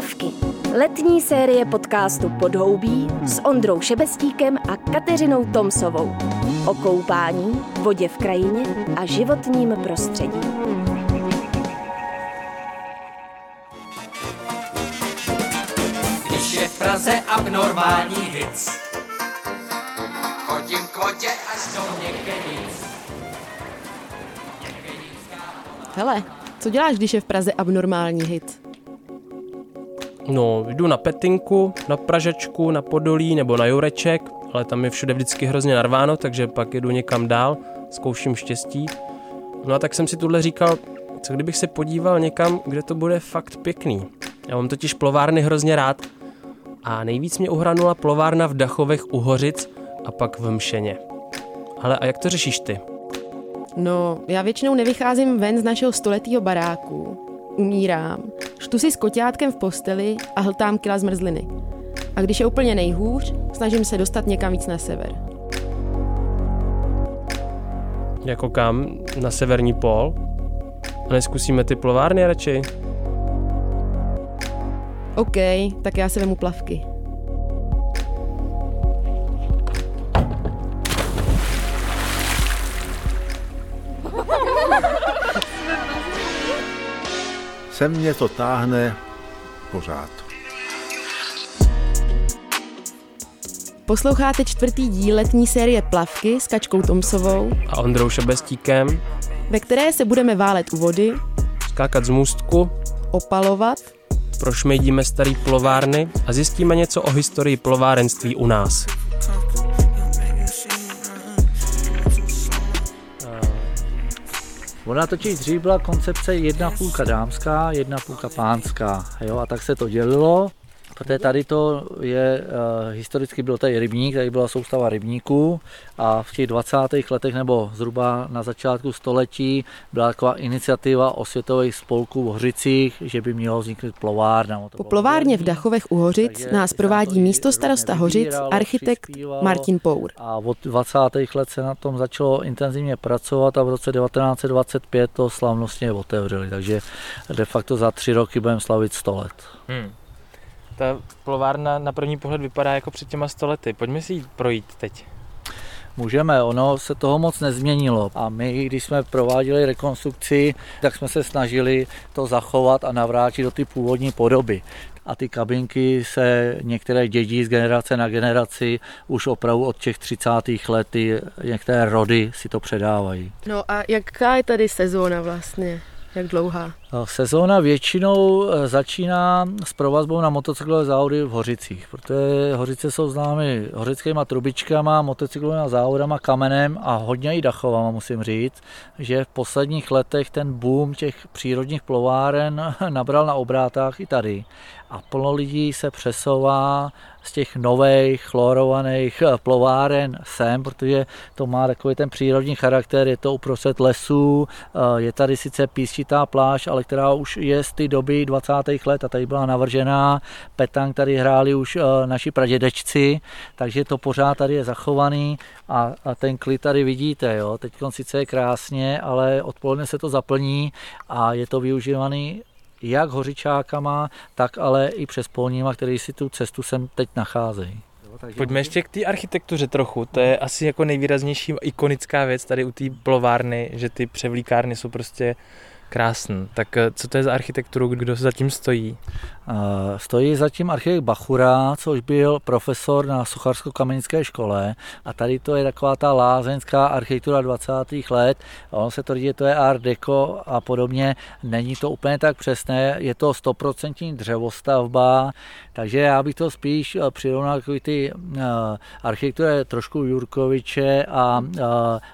Plavky. Letní série podcastu Podhoubí s Ondrou Šebestíkem a Kateřinou Tomsovou. O koupání, vodě v krajině a životním prostředí. Když je v Praze abnormální hic, chodím k vodě až do Měkenic. Hele, co děláš, když je v Praze abnormální hit? No, jdu na Petinku, na Pražečku, na Podolí nebo na Jureček, ale tam je všude vždycky hrozně narváno, takže pak jedu někam dál, zkouším štěstí. No a tak jsem si tuhle říkal, co kdybych se podíval někam, kde to bude fakt pěkný. Já mám totiž plovárny hrozně rád a nejvíc mě uhranula plovárna v Dachovech u Hořic a pak v Mšeně. Ale a jak to řešíš ty? No, já většinou nevycházím ven z našeho stoletého baráku. Umírám. Štu si s koťátkem v posteli a hltám kila zmrzliny. A když je úplně nejhůř, snažím se dostat někam víc na sever. Jako kam? Na severní pol? A neskusíme ty plovárny radši? OK, tak já se vemu plavky. Sem mě to táhne pořád. Posloucháte čtvrtý díl letní série Plavky s Kačkou Tomsovou, A Ondrou Šebestíkem? ve které se budeme válet u vody, Skákat z můstku? opalovat Prošmejdíme starý plovárny a zjistíme něco o historii plovárenství u nás. Ona totiž dřív byla koncepce jedna půlka dámská, jedna půlka pánská, jo, a tak se to dělilo, protože tady to je, uh, historicky byl tady rybník, tady byla soustava rybníků a v těch 20. letech nebo zhruba na začátku století byla taková iniciativa osvětových spolků v Hořicích, že by mělo vzniknout plovárna. To Po plovárně v. Dachovech u Hořic Takže nás provádí místo starosta Hořic, architekt. Martin Pour. A od 20. let se na tom začalo intenzivně pracovat a v roce 1925 to slavnostně otevřeli, takže de facto za tři roky budeme slavit 100 let. Hmm. Ta plovárna na první pohled vypadá jako před těma stolety. Pojďme si jít projít teď. Můžeme, ono se toho moc nezměnilo a my, když jsme prováděli rekonstrukci, tak jsme se snažili to zachovat a navrátit do ty původní podoby. A ty kabinky se některé dědí z generace na generaci už opravdu od těch 30. let, některé rody si to předávají. No a jaká je tady sezóna vlastně? Jak dlouhá? Sezóna většinou eh, začíná s provazbou na motocyklové závody v Hořicích, protože Hořice jsou známy hořickýma trubičkama, motocyklovými závodama, kamenem a hodně i dachovama, musím říct, že v posledních letech ten boom těch přírodních plováren nabral na obrátách i tady. A plno lidí se přesouvá z těch nových chlorovaných eh, plováren sem, protože to má takový ten přírodní charakter, je to uprostřed lesů, eh, je tady sice písčitá pláž, ale která už je z té doby 20. let a tady byla navržená. Petang tady hráli už eh, naši pradědečci, takže to pořád tady je zachovaný a, a ten klid tady vidíte. Jo. Teď sice je krásně, ale odpoledne se to zaplní a je to využívaný jak hořičákama, tak ale i přes polníma, který si tu cestu sem teď nacházejí. Jo, takže Pojďme ještě k té architektuře trochu. To je asi jako nejvýraznější ikonická věc tady u té plovárny, že ty převlíkárny jsou prostě krásné. Tak eh, co to je za architekturu, kdo zatím stojí? Eh, Stojí zatím architekt Bachura, což byl profesor na Sucharsko-kamenické škole a tady to je taková ta lázeňská architektura 20. let. Ono se to říká, to je art deco a podobně. Není to úplně tak přesné, je to 100% dřevostavba, takže já bych to spíš eh, přirovnal k ty architektuře trošku Jurkoviče a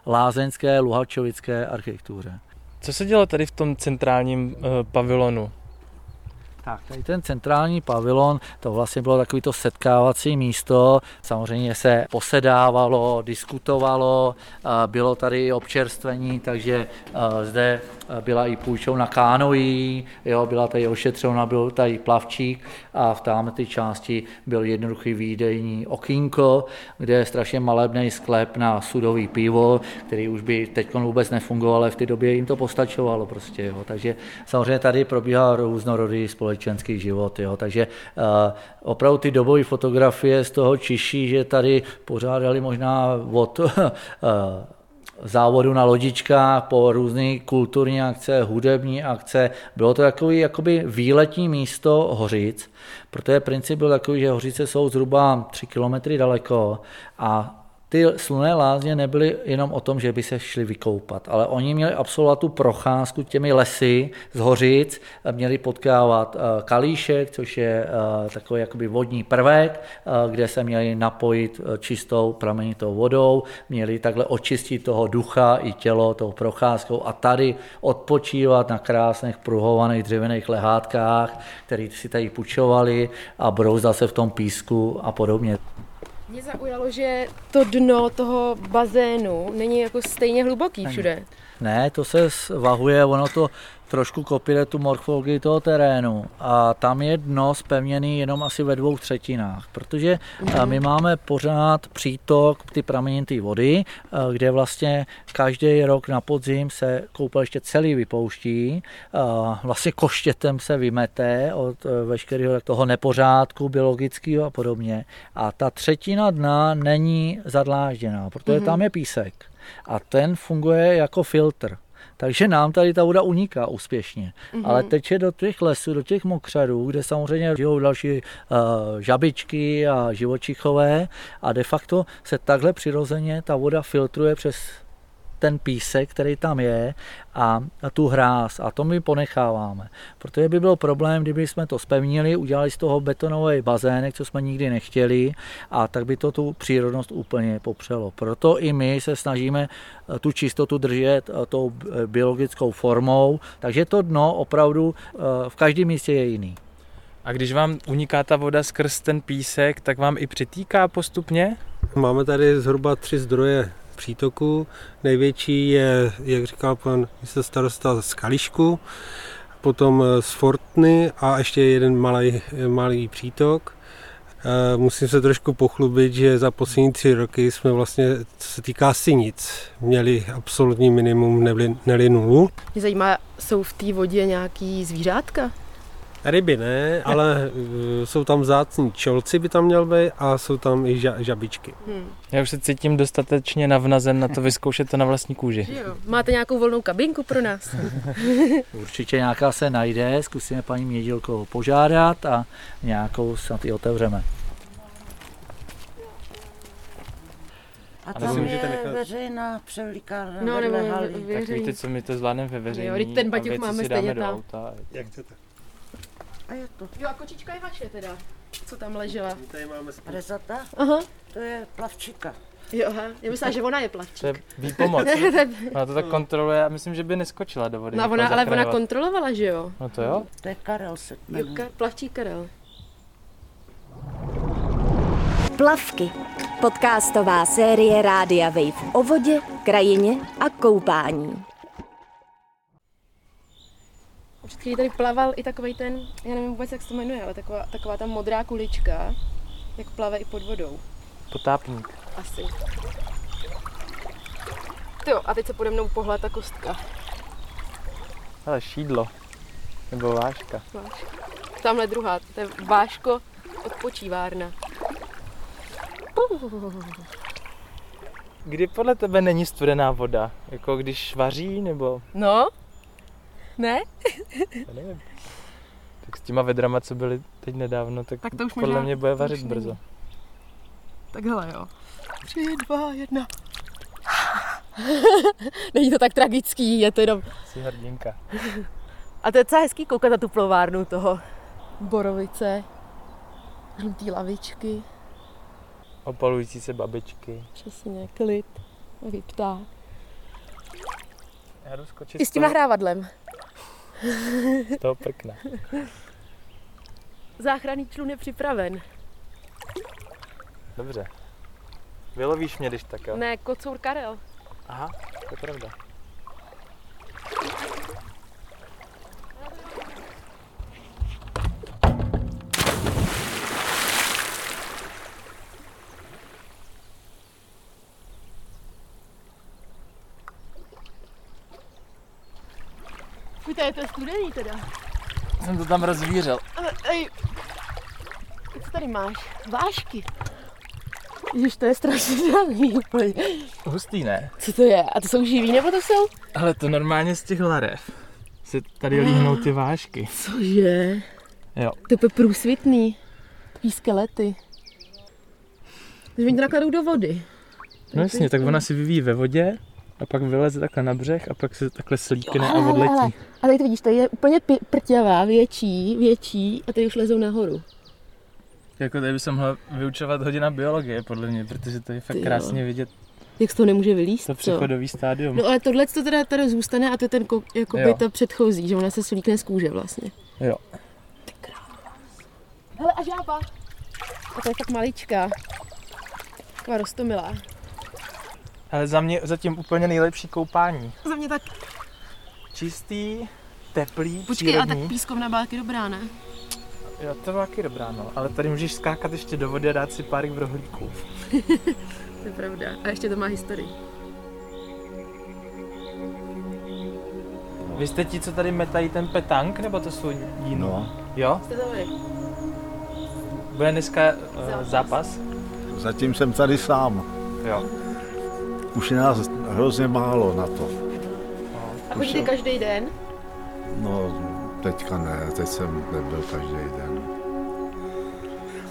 lázeňské luhačovické architektuře. Co se dělo tady v tom centrálním uh, pavilonu? Tak, tady ten centrální pavilon, to vlastně bylo takový to setkávací místo. Samozřejmě se posedávalo, diskutovalo, a bylo tady občerstvení, takže a, zde byla i půjčovna kánoí, jo, byla tady ošetřovna, byl tady plavčík a v tamhle té části byl jednoduchý výdejní okýnko, kde je strašně malebný sklep na sudový pivo, který už by teď vůbec nefungoval, ale v té době jim to postačovalo prostě. Jo. Takže samozřejmě tady probíhá různorodý společenský život. Jo. Takže uh, opravdu ty dobové fotografie z toho čiší, že tady pořádali možná od uh, závodu na lodičkách, po různé kulturní akce, hudební akce. Bylo to takový jakoby výletní místo Hořic, protože princip byl takový, že Hořice jsou zhruba 3 kilometry daleko a ty slunné lázně nebyly jenom o tom, že by se šli vykoupat, ale oni měli absolvovat tu procházku těmi lesy z Hořic, měli potkávat eh, kalíšek, což je eh, takový jakoby vodní prvek, eh, kde se měli napojit čistou pramenitou vodou, měli takhle očistit toho ducha i tělo tou procházkou a tady odpočívat na krásných pruhovaných dřevěných lehátkách, které si tady půjčovali a brouzdat se v tom písku a podobně. Mě zaujalo, že to dno toho bazénu není jako stejně hluboký všude. Ne, to se svahuje, ono to trošku kopíruje tu morfologii toho terénu a tam je dno spevněný jenom asi ve dvou třetinách, protože mm. my máme pořád přítok ty pramenité vody, eh, kde vlastně každý rok na podzim se koupaliště celý vypouští, vlastně koštětem se vymete od eh, veškerého toho nepořádku biologického a podobně a ta třetina dna není zadlážděná, protože mm. tam je písek a ten funguje jako filtr. Takže nám tady ta voda uniká úspěšně. Mm-hmm. Ale teče do těch lesů, do těch mokřadů, kde samozřejmě žijou další uh, žabičky a živočichové a de facto se takhle přirozeně ta voda filtruje přes ten písek, který tam je a, a tu hráz a to my ponecháváme. Protože by byl problém, kdyby jsme to spevnili, udělali z toho betonový bazének, co jsme nikdy nechtěli a tak by to tu přírodnost úplně popřelo. Proto i my se snažíme eh, tu čistotu držet eh, tou eh, biologickou formou, takže to dno opravdu v každém místě je jiný. A když vám uniká ta voda skrz ten písek, tak vám i přitýká postupně? Máme tady zhruba tři zdroje přítoku. Největší je, jak říkal pan starosta, z Kališku, potom z Fortny a ještě jeden malý, malý přítok. Eh, musím se trošku pochlubit, že za poslední tři roky jsme vlastně, co se týká synic, měli absolutní minimum, neli nulu. Mě zajímá, jsou v té vodě nějaký zvířátka? Ryby ne, ale uh, jsou tam vzácní čolci by tam měl být a jsou tam i ža- žabičky. Hmm. Já už se cítím dostatečně navnazen na to vyzkoušet to na vlastní kůži. Jo. Máte nějakou volnou kabinku pro nás? Určitě nějaká se najde, zkusíme paní Mědilkovou požádat a nějakou snad i otevřeme. A tam myslím, je nechat... veřejná převlíkárna no, nebo haly. Tak víte, co my to zvládneme ve veřejný jo, ten baťuch máme stejně tam. Jak chcete? A je to. Jo, a kočička je vaše teda, co tam ležela. Tady máme Rezata? Aha. To je plavčíka. Jo, aha. Já myslím, že ona je plavčík. To je výpomoc. ona to tak kontroluje a myslím, že by neskočila do vody. No, ona, ale ona kontrolovala, že jo? No to jo. To je Karel se jo, ka- plavčík Karel. Plavky. Podcastová série Rádia Wave o vodě, krajině a koupání. Před chvíli tady plaval i takový ten, já nevím vůbec, jak se to jmenuje, ale taková, taková ta modrá kulička, jak plave i pod vodou. Potápník. Asi. Jo, a teď se pode mnou pohla ta kostka. Ale šídlo. Nebo váška. Váška. Tamhle druhá, to je váško odpočívárna. Kdy podle tebe není studená voda? Jako když vaří, nebo? No, ne? Já nevím. Tak s těma vedrama, co byly teď nedávno, tak, tak to už podle mě bude vařit brzo. Tak hele jo. Tři, dva, jedna. Není to tak tragický, je to jenom... Jsi hrdinka. A to je docela hezký koukat na tu plovárnu toho. Borovice, žlutý lavičky. Opalující se babičky. Přesně, klid, nový pták. Já jdu skočit I s tím nahrávadlem. Z toho prkna. Záchranný člun je připraven. Dobře. Vylovíš mě, když tak jo? Ne, kocour Karel. Aha, to je pravda. Je to studený teda. Jsem to tam rozvířil. Ale, ej, co tady máš? Vášky. Ježiš, to je strašně žádný úplně. Hustý, ne? Co to je? A to jsou živý nebo to jsou? Ale to normálně z těch larev se tady líhnou ty vášky. Cože? Jo. To je průsvitný. Takový skelety. Takže oni to nakladou do vody. No jasně, tak ona si vyvíjí ve vodě a pak vyleze takhle na břeh a pak se takhle slíkne a odletí. A tady to vidíš, tady je úplně prťavá, větší, větší a tady už lezou nahoru. Jako tady bych mohla vyučovat hodina biologie, podle mě, protože to je fakt krásně vidět. Jak z toho nemůže vylíst, To přechodový stádium. No ale tohle to teda tady zůstane a to je ten, jako by to předchozí, že ona se slíkne z kůže vlastně. Jo. Ty Hele, a žába. A to je tak maličká. Taková rostomilá. Ale za mě zatím úplně nejlepší koupání. Za mě tak. Čistý, teplý, Počkej, přírodní. a tak pískovna byla taky dobrá, ne? Jo, to byla taky dobrá, no. Ale tady můžeš skákat ještě do vody a dát si pár v rohlíků. to je pravda. A ještě to má historii. Vy jste ti, co tady metají ten petank, nebo to jsou jiní? No. Jo? Jste to vy? Bude dneska uh, zápas? Zatím jsem tady sám. Jo. Už je nás hrozně málo na to. A chodíte každý den? No, teďka ne, teď jsem nebyl každý den.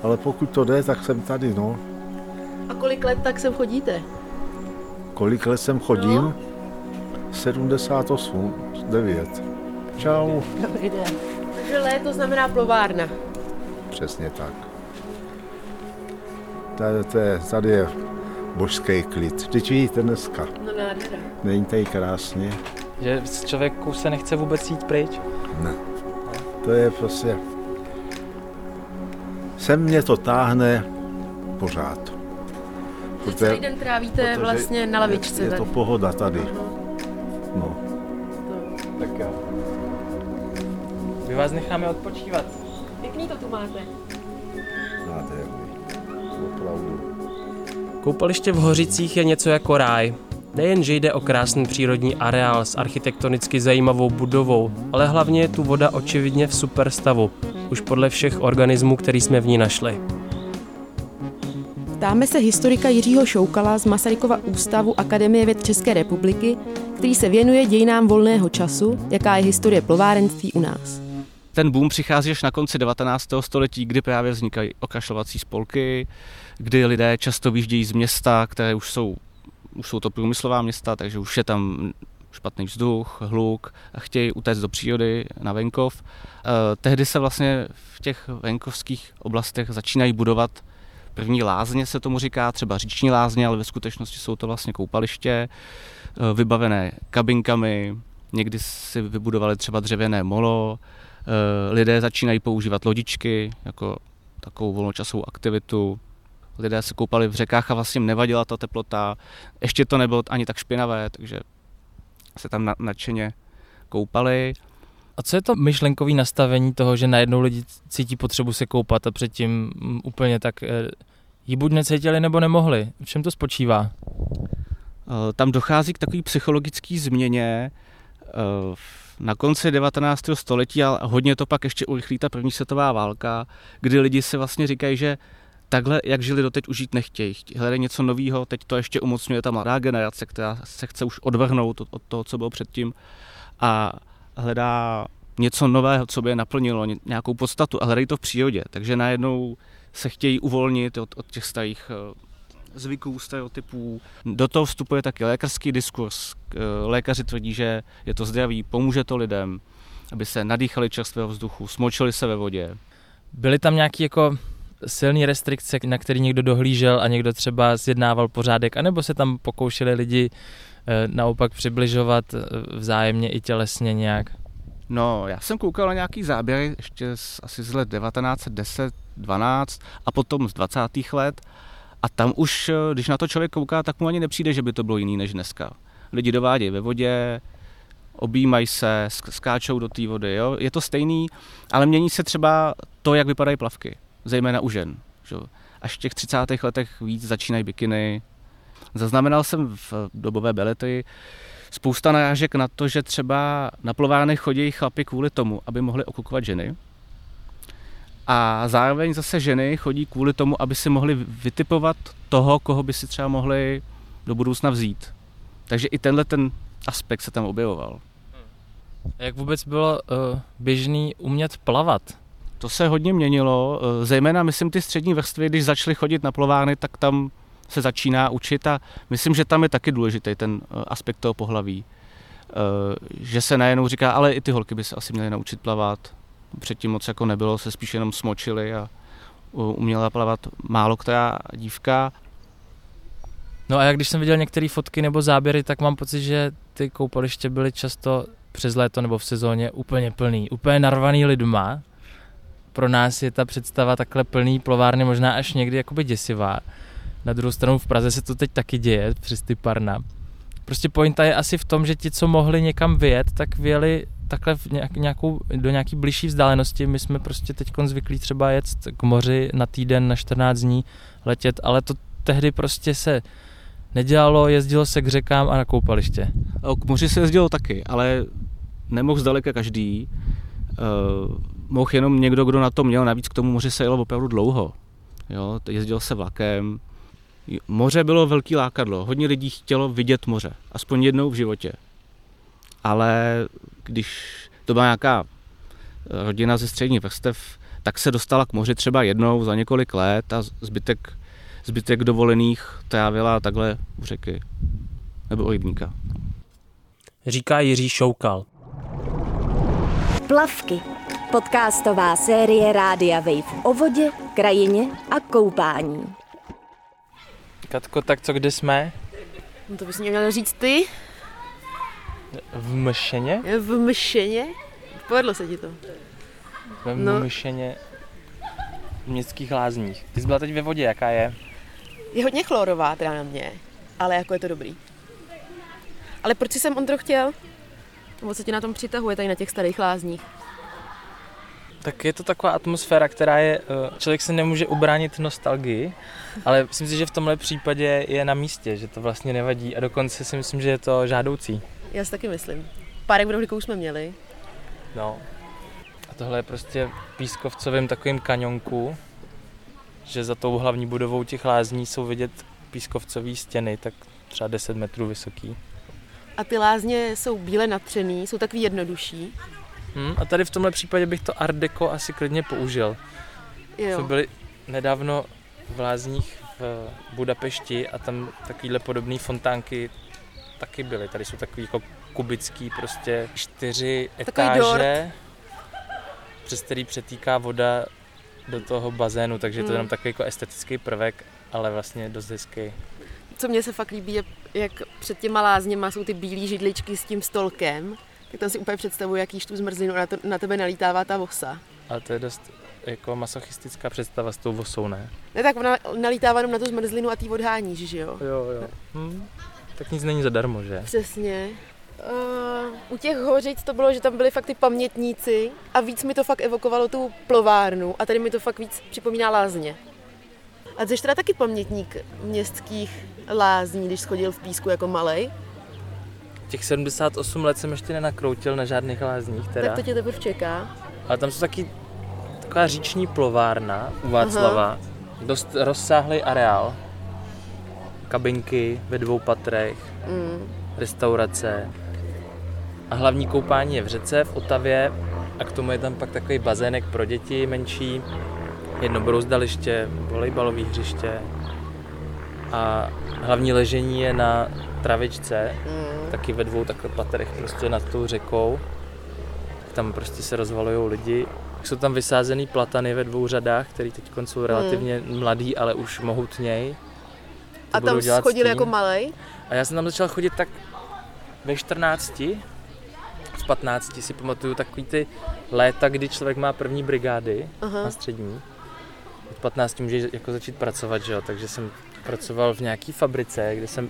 Ale pokud to jde, tak jsem tady, no. A kolik let tak sem chodíte? Kolik let sem chodím? No. 78, 9. Čau. Dobrý den. Takže léto znamená plovárna. Přesně tak. Tady, tady, tady je božský klid. Teď vidíte dneska. No nádhera. Není tady krásně? Že z člověku se nechce vůbec jít pryč? Ne. To je prostě... Sem mě to táhne pořád. Protože, celý den trávíte vlastně na lavičce. Je, je to pohoda tady. No. Tak jo. My vás necháme odpočívat. Pěkný to tu máte. Nádherný. Opravdu. Koupaliště v Hořicích je něco jako ráj. Nejen, že jde o krásný přírodní areál s architektonicky zajímavou budovou, ale hlavně je tu voda očividně v super stavu, už podle všech organismů, který jsme v ní našli. Ptáme se historika Jiřího Šoukala z Masarykova ústavu Akademie věd České republiky, který se věnuje dějinám volného času, jaká je historie plovárenství u nás. Ten boom přichází až na konci 19. století, kdy právě vznikají okašlovací spolky, kdy lidé často vyjíždějí z města, které už jsou, už jsou to průmyslová města, takže už je tam špatný vzduch, hluk a chtějí utéct do přírody na venkov. Eh, tehdy se vlastně v těch venkovských oblastech začínají budovat první lázně, se tomu říká, třeba říční lázně, ale ve skutečnosti jsou to vlastně koupaliště, eh, vybavené kabinkami, někdy si vybudovali třeba dřevěné molo, lidé začínají používat lodičky jako takovou volnočasovou aktivitu, lidé se koupali v řekách a vlastně nevadila ta teplota, ještě to nebylo ani tak špinavé, takže se tam nadšeně koupali. A co je to myšlenkový nastavení toho, že najednou lidi cítí potřebu se koupat a předtím mm, úplně tak eh, ji buď necítili nebo nemohli? V čem to spočívá? Eh, tam dochází k takové psychologické změně eh, na konci 19. století a hodně to pak ještě urychlí ta první světová válka, kdy lidi si vlastně říkají, že takhle, jak žili doteď, už žít nechtějí. Hledají něco nového, teď to ještě umocňuje ta mladá generace, která se chce už odvrhnout od toho, co bylo předtím a hledá něco nového, co by je naplnilo, nějakou podstatu a hledají to v přírodě. Takže najednou se chtějí uvolnit od, od těch starých eh, zvyků, stereotypů. Do toho vstupuje taky lékařský diskurs. Eh, lékaři tvrdí, že je to zdraví, pomůže to lidem, aby se nadýchali čerstvého vzduchu, smočili se ve vodě. Byly tam nějaké jako silné restrikce, na který někdo dohlížel a někdo třeba zjednával pořádek, anebo se tam pokoušeli lidi eh, naopak přibližovat vzájemně i tělesně nějak? No, já jsem koukal na nějaký záběry ještě z, asi z let 1910, 12 a potom z 20. let a tam už, když na to člověk kouká, tak mu ani nepřijde, že by to bylo jiný než dneska. Lidi dovádějí ve vodě, objímají se, skáčou do té vody, jo? je to stejný, ale mění se třeba to, jak vypadají plavky, zejména u žen. Že? Až v těch 30. letech víc začínají bikiny. Zaznamenal jsem v dobové belety, spousta narážek na to, že třeba na plovárny chodí chlapi kvůli tomu, aby mohli okukovat ženy. A zároveň zase ženy chodí kvůli tomu, aby si mohli vytipovat toho, koho by si třeba mohli do budoucna vzít. Takže i tenhle ten aspekt se tam objevoval. Jak vůbec bylo uh, běžný umět plavat? To se hodně měnilo, uh, zejména myslím ty střední vrstvy, když začaly chodit na plovárny, tak tam se začíná učit a myslím, že tam je taky důležitý ten uh, aspekt toho pohlaví. Uh, že se najednou říká, ale i ty holky by se asi měly naučit plavat. Předtím moc jako nebylo, se spíš jenom smočili a uměla plavat málo která dívka. No a jak když jsem viděl některé fotky nebo záběry, tak mám pocit, že ty koupaliště byly často přes léto nebo v sezóně úplně plný, úplně narvaný lidma. Pro nás je ta představa takhle plný plovárny možná až někdy jakoby děsivá. Na druhou stranu v Praze se to teď taky děje přes ty parna. Prostě pointa je asi v tom, že ti, co mohli někam vyjet, tak vyjeli takhle v nějakou, do nějaký blížší vzdálenosti. My jsme prostě teď zvyklí třeba jet k moři na týden, na 14 dní letět, ale to tehdy prostě se nedělalo, jezdilo se k řekám a na koupaliště. K moři se jezdilo taky, ale nemohl zdaleka každý. Uh, mohl jenom někdo, kdo na to měl, navíc k tomu moři se jelo opravdu dlouho. Jo, jezdil se vlakem. Moře bylo velký lákadlo, hodně lidí chtělo vidět moře, aspoň jednou v životě. Ale když to byla nějaká eh, rodina ze středních vrstev, tak se dostala k moři třeba jednou za několik let a zbytek, zbytek dovolených trávila takhle u řeky nebo u rybníka. Říká Jiří Šoukal. Plavky. Podcastová série Rádia Wave o vodě, krajině a koupání. Katko, tak co kde jsme? No to bys mě měl říct ty. V Mšeně? V Mšeně? Povedlo se ti to. V no. Mšeně v městských lázních. Ty jsi byla teď ve vodě, jaká je? Je hodně chlorová teda na mě, ale jako je to dobrý. Ale proč jsem Ondro chtěl? Nebo co tě na tom přitahuje tady na těch starých lázních? Tak je to taková atmosféra, která je, eh, člověk se nemůže ubránit nostalgii, ale myslím si, že v tomhle případě je na místě, že to vlastně nevadí a dokonce si myslím, že je to žádoucí. Já si taky myslím. Párek rohlíků jsme měli. No. A tohle je prostě pískovcovým takovým kaňonku, že za tou hlavní budovou těch lázní jsou vidět pískovcové stěny, tak třeba 10 metrů vysoký. A ty lázně jsou bíle natřený, jsou takový jednodušší. Hmm, a tady v tomhle případě bych to Art Deco asi klidně použil. Jo. Jsme byli nedávno v lázních v Budapešti a tam takovýhle podobné fontánky taky byly. Tady jsou takový jako kubický prostě čtyři Takový etáže, přes který přetýká voda do toho bazénu, takže hmm. to je jenom takový jako estetický prvek, ale vlastně dost hezký. Co mně se fakt líbí, je, jak před těma lázněma jsou ty bílé židličky s tím stolkem, tak tam si úplně představuji, jak jíš tu zmrzlinu a na, to, na tebe nalítává ta vosa. Ale to je dost jako masochistická představa s tou vosou, ne? Ne, tak ona nalítává jenom na tu zmrzlinu a ty odháníš, že jo? Jo, jo. Hm, tak nic není zadarmo, že? Přesně. Uh, u těch hořic to bylo, že tam byli fakt ty pamětníci a víc mi to fakt evokovalo tu plovárnu a tady mi to fakt víc připomíná lázně. A jsi teda taky pamětník městských lázní, když schodil v písku jako malej? Těch 78 let jsem ještě nenakroutil na žádných lázních teda. Tak to tě teprve čeká. Ale tam jsou taky taková říční plovárna u Václava. Aha. Dost rozsáhlý areál. Kabinky ve dvou patrech, mm. restaurace. A hlavní koupání je v řece v Otavě a k tomu je tam pak takový bazének pro děti menší, jedno brouzdaliště, volejbalové hřiště a hlavní ležení je na travičce, mm. taky ve dvou takhle paterech prostě nad tou řekou. Tam prostě se rozvalují lidi. Jsou tam vysázený platany ve dvou řadách, které teď jsou relativně mm. mladý, ale už mohutněj. A tam chodili jako malej? A já jsem tam začal chodit tak ve 14, v 15 si pamatuju takový ty léta, kdy člověk má první brigády Aha. na střední. V 15 může jako začít pracovat, že jo? takže jsem pracoval v nějaký fabrice, kde jsem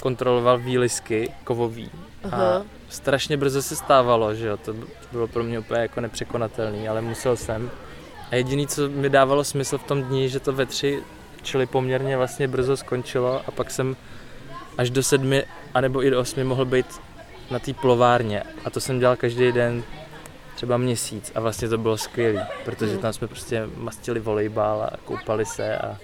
kontroloval výlisky kovový. Aha. A strašně brzo se stávalo, že jo, to bylo pro mě úplně jako nepřekonatelný, ale musel jsem. A jediný, co mi dávalo smysl v tom dní, že to ve tři, čili poměrně vlastně brzo skončilo a pak jsem až do sedmi, anebo i do osmi mohl být na té plovárně. A to jsem dělal každý den třeba měsíc a vlastně to bylo skvělé, protože Hmm. tam jsme prostě mastili volejbal a koupali se a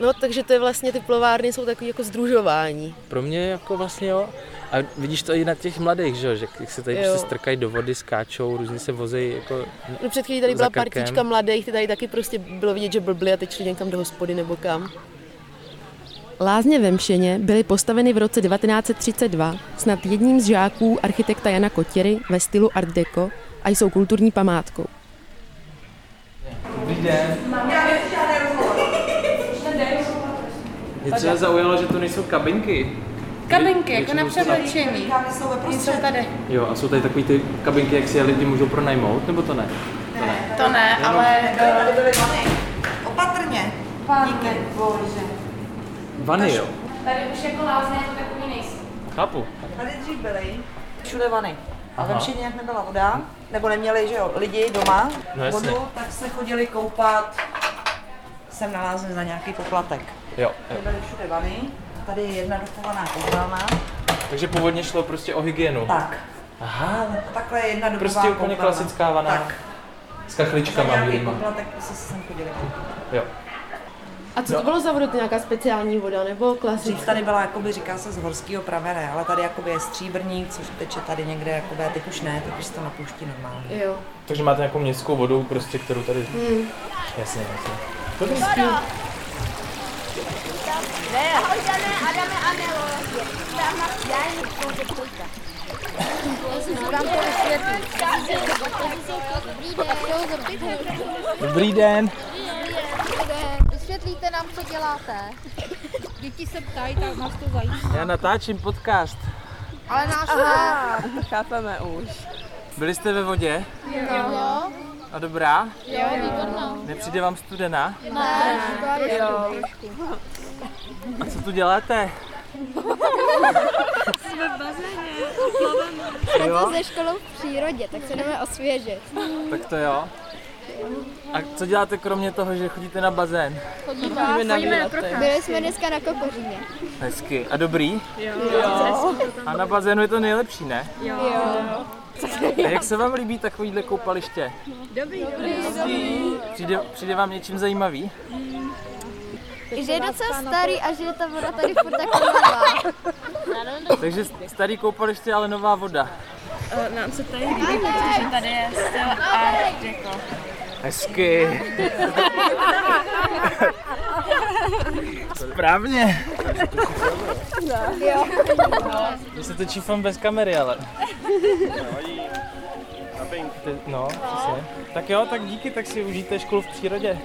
No, takže to je vlastně, ty plovárny jsou takový jako združování. pro mě jako vlastně jo. A vidíš to i na těch mladých, že, jo, že jak se tady Jo. prostě strkají do vody, skáčou, různě se vozejí jako No před chvílí tady byla partička mladých, ty tady taky prostě bylo vidět, že blbli a teď šli někam do hospody nebo kam. Lázně ve Mšeně byly postaveny v roce 1932 snad jedním z žáků architekta Jana Kotěry ve stylu Art Deco a jsou kulturní památkou. Dobrý den. Mě třeba zaujalo, že to nejsou kabinky. Kabinky, jako na převlečení. Jsou tady. Jo, a jsou tady takový ty kabinky, jak si je lidi můžou pronajmout, nebo to ne? To ne. To ne, Jenom- ale... Tady byly vany. Opatrně. Díky, bože. Vany, jo. Tady už jako lázně to takový nejsou. Chápu. Tady dřív byly všude vany. A ve Mšině, jak nebyla voda, nebo neměli, že jo, lidi doma No jasně. vodu, tak se chodili koupat sem na lázně za nějaký poplatek. Jo, Tady jo. byly všude vany. Tady je jedna dochovaná koupelna. Takže původně šlo prostě o hygienu. Tak. Aha. Takhle je jedna dochovaná Prostě úplně koupelna. klasická vana. Tak. S Za kachličkama nějaký prostě se sem chodili. Jo. A co to bylo za voda? To nějaká speciální voda nebo Dřív klasická? tady byla, jakoby, říká se z horského pramene, ale tady jakoby je stříbrník, což teče tady někde, jakoby, a teď už ne, teď už se to napouští normálně. Jo. Takže máte nějakou městskou vodu, prostě, kterou tady... Hmm. Jasně, jasně. Ne, Hoďane, Adame a Nelo. Tam na Já vám to vysvětlím. Dobrý den. Vysvětlíte nám, co děláte. Děti se ptají, tak nás to zajímá. Já natáčím podcast. Ale nás Aha, to chápeme už. Byli jste ve vodě? Jo. A dobrá? Jo, výborná. Nepřijde vám studená? Ne, Jo. A co tu děláte? Jsme v bazéně. Jo? To ze školou v přírodě, tak se jdeme osvěžit. Tak to jo. A co děláte kromě toho, že chodíte na bazén? Chodíme, Chodíme na výlety. Byli jsme dneska na Kokoříně. Hezky. A dobrý? Jo. A na bazénu je to nejlepší, ne? Jo. A jak se vám líbí takovýhle koupaliště? Dobrý, dobrý. Přijde, přijde vám něčím zajímavý? Že je docela starý a že je ta voda tady furt taková. Takže starý koupaliště, ale nová voda. Nám se tady líbí, protože tady je styl art deco. Hezky. Správně. Jo. Vy se točí film bez kamery, ale. Ty- No, přesně. Tak jo, tak díky, tak si užijte školu v přírodě.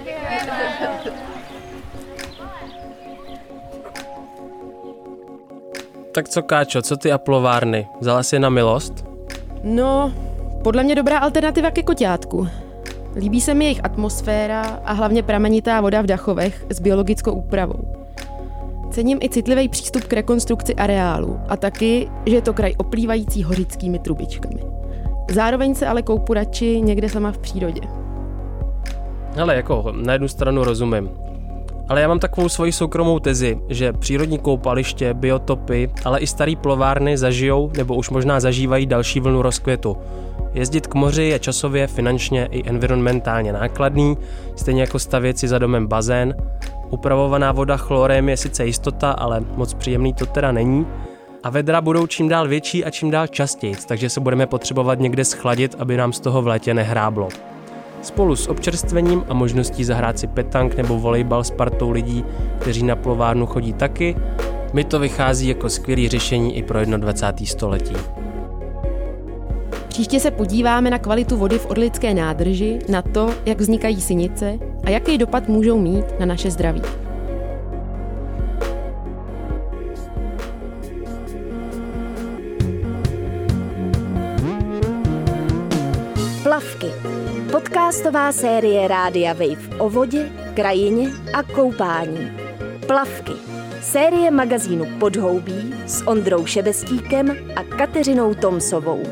Tak co Káčo, co ty aplovárny? Vzala si je na milost? No, podle mě dobrá alternativa ke koťátku. Líbí se mi jejich atmosféra a hlavně pramenitá voda v Dachovech s biologickou úpravou. Cením i citlivý přístup k rekonstrukci areálu a taky, že je to kraj oplývající hořickými trubičkami. Zároveň se ale koupu radši někde sama v přírodě. Ale jako na jednu stranu rozumím. Ale já mám takovou svoji soukromou tezi, že přírodní koupaliště, biotopy, ale i starý plovárny zažijou nebo už možná zažívají další vlnu rozkvětu. Jezdit k moři je časově, finančně i environmentálně nákladný, stejně jako stavět si za domem bazén. Upravovaná voda chlorem je sice jistota, ale moc příjemný to teda není. A vedra budou čím dál větší a čím dál častěji, takže se budeme potřebovat někde schladit, aby nám z toho v létě nehráblo. Spolu s občerstvením a možností zahrát si petank nebo volejbal s partou lidí, kteří na plovárnu chodí taky, mi to vychází jako skvělé řešení i pro 21. století. Příště se podíváme na kvalitu vody v Orlické nádrži, na to, jak vznikají sinice a jaký dopad můžou mít na naše zdraví. Plavky. Podcastová série Rádia Wave o vodě, krajině a koupání. Plavky. Série magazínu Podhoubí s Ondrou Šebestíkem a Kateřinou Tomsovou.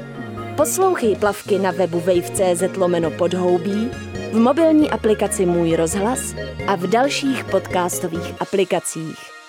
Poslouchej plavky na webu wave.cz lomeno podhoubí, v mobilní aplikaci Můj rozhlas a v dalších podcastových aplikacích.